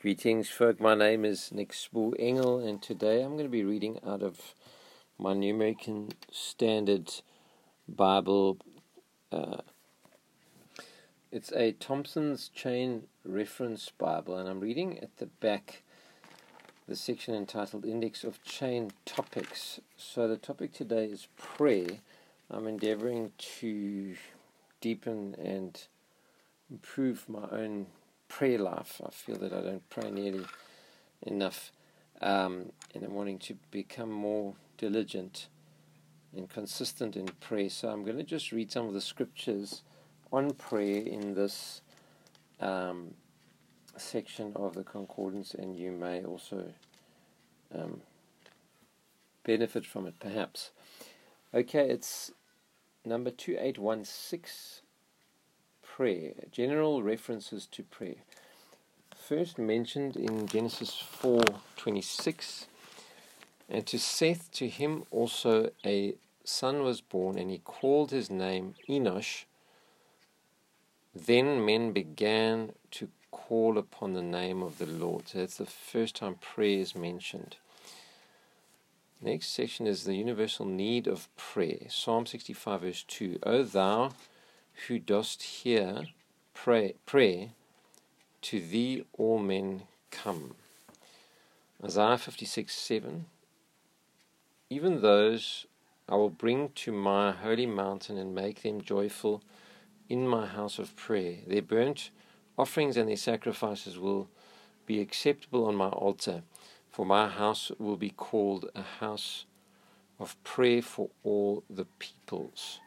Greetings, folk. My name is Nick Spool Engel, and today I'm going to be reading out of my New American Standard Bible. Uh, it's a Thompson's Chain Reference Bible, and I'm reading at the back the section entitled Index of Chain Topics. So, the topic today is prayer. I'm endeavoring to deepen and improve my own prayer life. I feel that I don't pray nearly enough, um, and I'm wanting to become more diligent and consistent in prayer. So I'm going to just read some of the scriptures on prayer in this um, section of the concordance, and you may also um, benefit from it, perhaps. Okay, it's number 2816 prayer, general references to prayer. First mentioned in Genesis 4:26, and to Seth to him also a son was born, and he called his name Enosh. Then men began to call upon the name of the Lord. So that's the first time prayer is mentioned. Next section is the universal need of prayer. Psalm 65, verse 2. O thou who dost hear pray, prayer, to thee all men come. Isaiah 56 7 Even those I will bring to my holy mountain and make them joyful in my house of prayer. Their burnt offerings and their sacrifices will be acceptable on my altar, for my house will be called a house of prayer for all the peoples.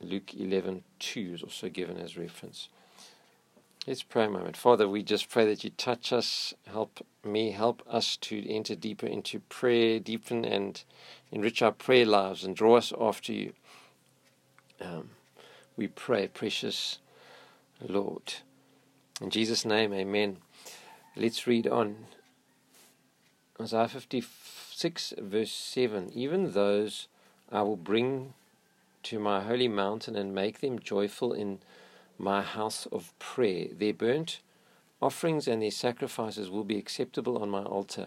Luke 11:2 is also given as reference. Let's pray a moment. Father, we just pray that you touch us, help me, help us to enter deeper into prayer, deepen and enrich our prayer lives, and draw us after you. Um, we pray, precious Lord. In Jesus' name, amen. Let's read on. Isaiah 56, verse 7 Even those I will bring to my holy mountain and make them joyful in my house of prayer. Their burnt offerings and their sacrifices will be acceptable on my altar.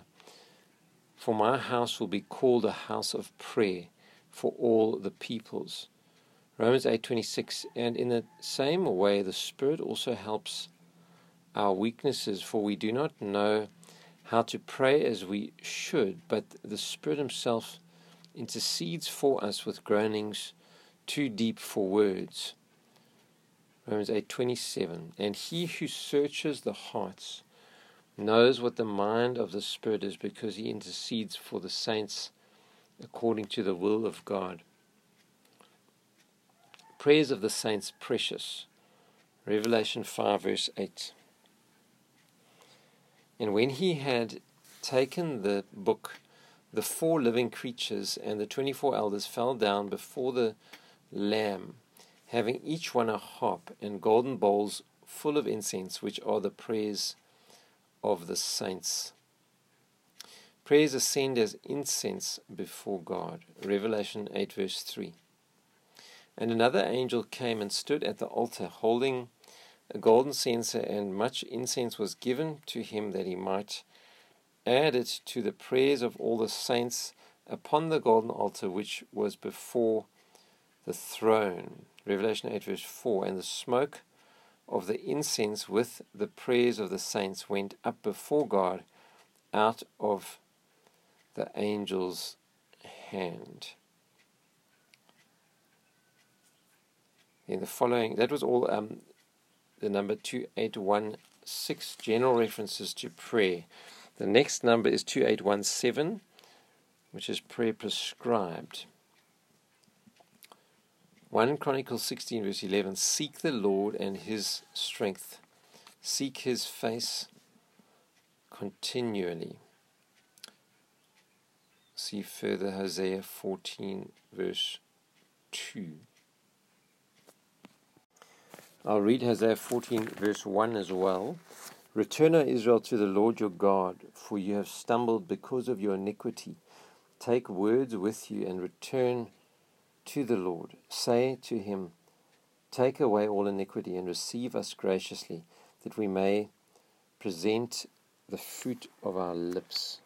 For my house will be called a house of prayer for all the peoples. Romans 8:26 and in the same way the spirit also helps our weaknesses for we do not know how to pray as we should but the spirit himself intercedes for us with groanings too deep for words. Romans 8:27 And he who searches the hearts knows what the mind of the spirit is because he intercedes for the saints according to the will of God. Prayers of the saints precious. Revelation 5 verse 8. And when he had taken the book the four living creatures and the 24 elders fell down before the lamb, having each one a harp and golden bowls full of incense, which are the prayers of the saints. Prayers ascend as incense before God. Revelation 8, verse 3. And another angel came and stood at the altar, holding a golden censer, and much incense was given to him that he might add it to the prayers of all the saints upon the golden altar which was before the throne. Revelation 8, verse 4. And the smoke of the incense with the prayers of the saints went up before God out of the angel's hand. In the following, that was all um, the number 2816, general references to prayer. The next number is 2817, which is prayer prescribed. 1 Chronicles 16, verse 11 Seek the Lord and his strength, seek his face continually. See further Hosea 14, verse 2. I'll read Hosea 14, verse 1 as well. Return, O Israel, to the Lord your God, for you have stumbled because of your iniquity. Take words with you and return to the Lord. Say to him, Take away all iniquity and receive us graciously. that we may present the fruit of our lips.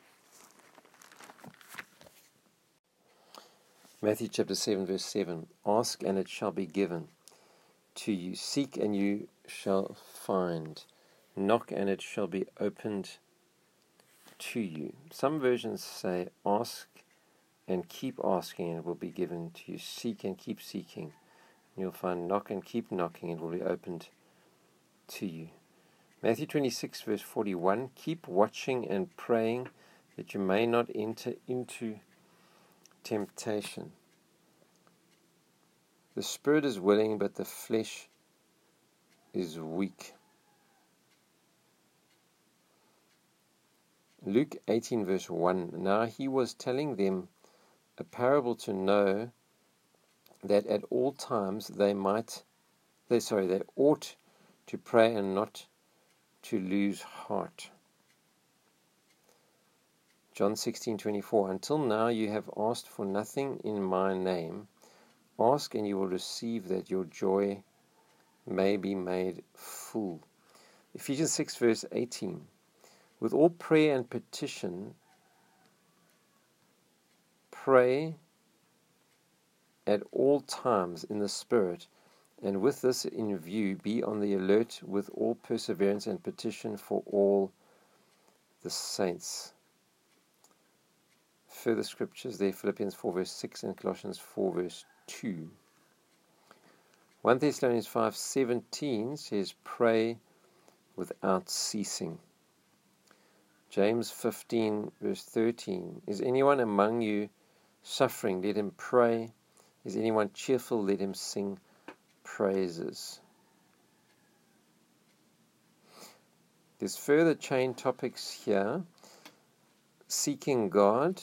Matthew chapter 7, verse 7 Ask and it shall be given to you, seek and you shall find, knock and it shall be opened to you. Some versions say, Ask and keep asking and it will be given to you, seek and keep seeking. And you'll find, knock and keep knocking and it will be opened to you. Matthew 26, verse 41 Keep watching and praying that you may not enter into temptation. The spirit is willing, but the flesh is weak. Luke 18, verse 1 Now he was telling them a parable to know that at all times they might, they sorry, they ought to pray and not to lose heart. John 16:24 Until now you have asked for nothing in my name ask and you will receive that your joy may be made full Ephesians 6 verse 18 With all prayer and petition pray at all times in the spirit and with this in view, be on the alert with all perseverance and petition for all the saints. Further scriptures there Philippians 4 verse 6 and Colossians 4 verse 2. 1 Thessalonians 5:17 says pray without ceasing. James 15 verse 13 Is anyone among you suffering let him pray is anyone cheerful let him sing praises. There's further chain topics here. Seeking God,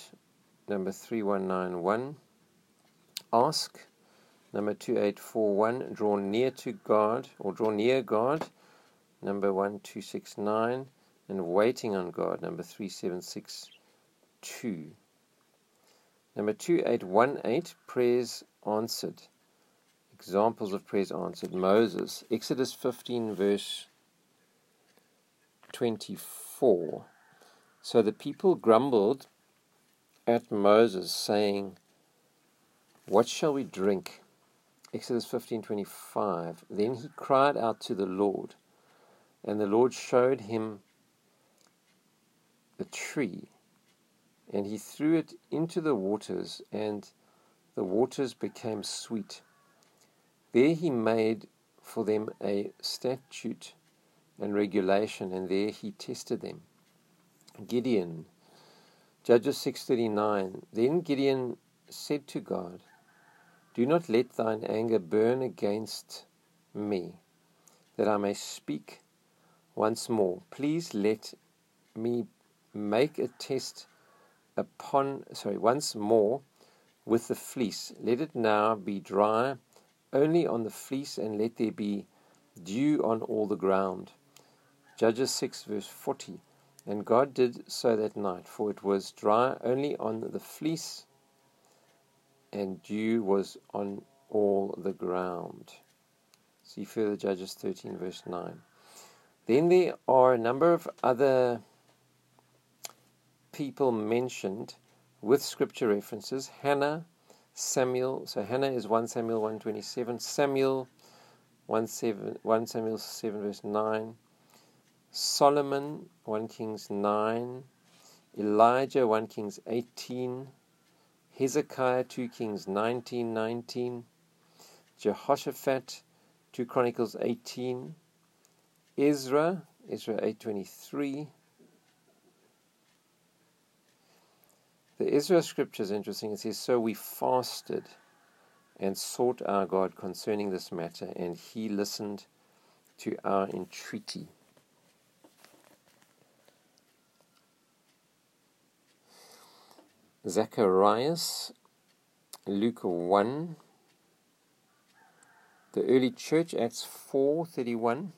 number 3191. Ask, number 2841. Draw near to God, or draw near God, number 1269. And waiting on God, number 3762. Number 2818, prayers answered. Examples of prayers answered. Moses, Exodus 15, verse 24. So the people grumbled at Moses, saying, What shall we drink? Exodus 15:25 Then he cried out to the Lord and the Lord showed him a tree and he threw it into the waters and the waters became sweet there he made for them a statute and regulation, and there he tested them. Gideon, Judges 6:39. Then Gideon said to God, Do not let thine anger burn against me, that I may speak once more. Please let me make a test upon sorry, once more with the fleece. Let it now be dry only on the fleece, and let there be dew on all the ground. Judges 6, verse 40. And God did so that night, for it was dry only on the fleece, and dew was on all the ground. See further Judges 13, verse 9. Then there are a number of other people mentioned with scripture references Hannah, Samuel. So Hannah is 1 Samuel 127. Samuel 1, 7, 1 Samuel 7 verse 9. Solomon 1 Kings 9. Elijah 1 Kings 18. Hezekiah 2 Kings 19 19. Jehoshaphat 2 Chronicles 18. Ezra Ezra 823. The Ezra scripture is interesting. It says, So we fasted and sought our God concerning this matter, and he listened to our entreaty. Zacharias, Luke 1, the early church, Acts 4.31.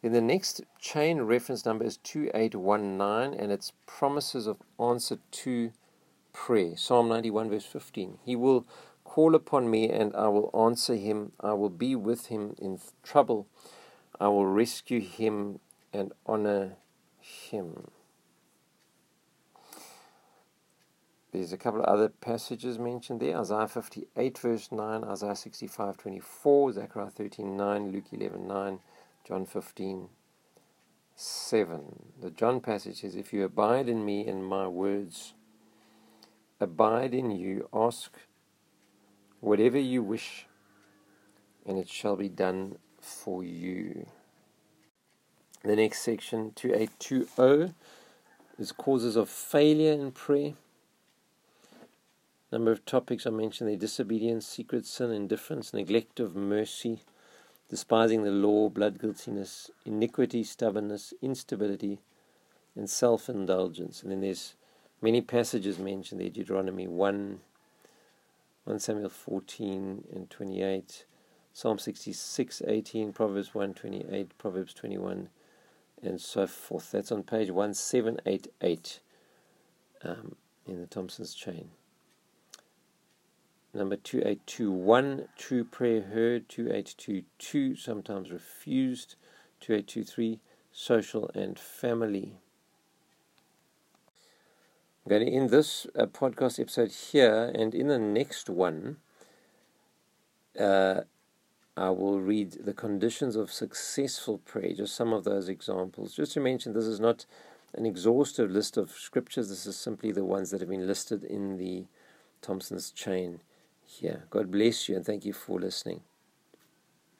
Then the next chain reference number is 2819, and it's promises of answer to prayer. Psalm 91, verse 15. He will call upon me and I will answer him. I will be with him in trouble. I will rescue him and honor him. There's a couple of other passages mentioned there Isaiah 58, verse 9, Isaiah 65, 24, Zechariah 13, 9, Luke 11, 9, John 15, 7. The John passage says, If you abide in me and my words abide in you, ask whatever you wish, and it shall be done for you. The next section, 2820, is causes of failure in prayer. Number of topics I mentioned there disobedience, secret sin, indifference, neglect of mercy, despising the law, blood guiltiness, iniquity, stubbornness, instability, and self indulgence. And then there's many passages mentioned there Deuteronomy 1, 1 Samuel 14 and 28, Psalm 66, 18, Proverbs 1, 28, Proverbs 21, and so forth. That's on page 1788 um, in the Thompson's chain. Number 2821, true prayer heard. 2822, sometimes refused. 2823, social and family. I'm going to end this uh, podcast episode here, and in the next one, uh, I will read the conditions of successful prayer, just some of those examples. Just to mention, this is not an exhaustive list of scriptures, this is simply the ones that have been listed in the Thompson's chain here. God bless you and thank you for listening.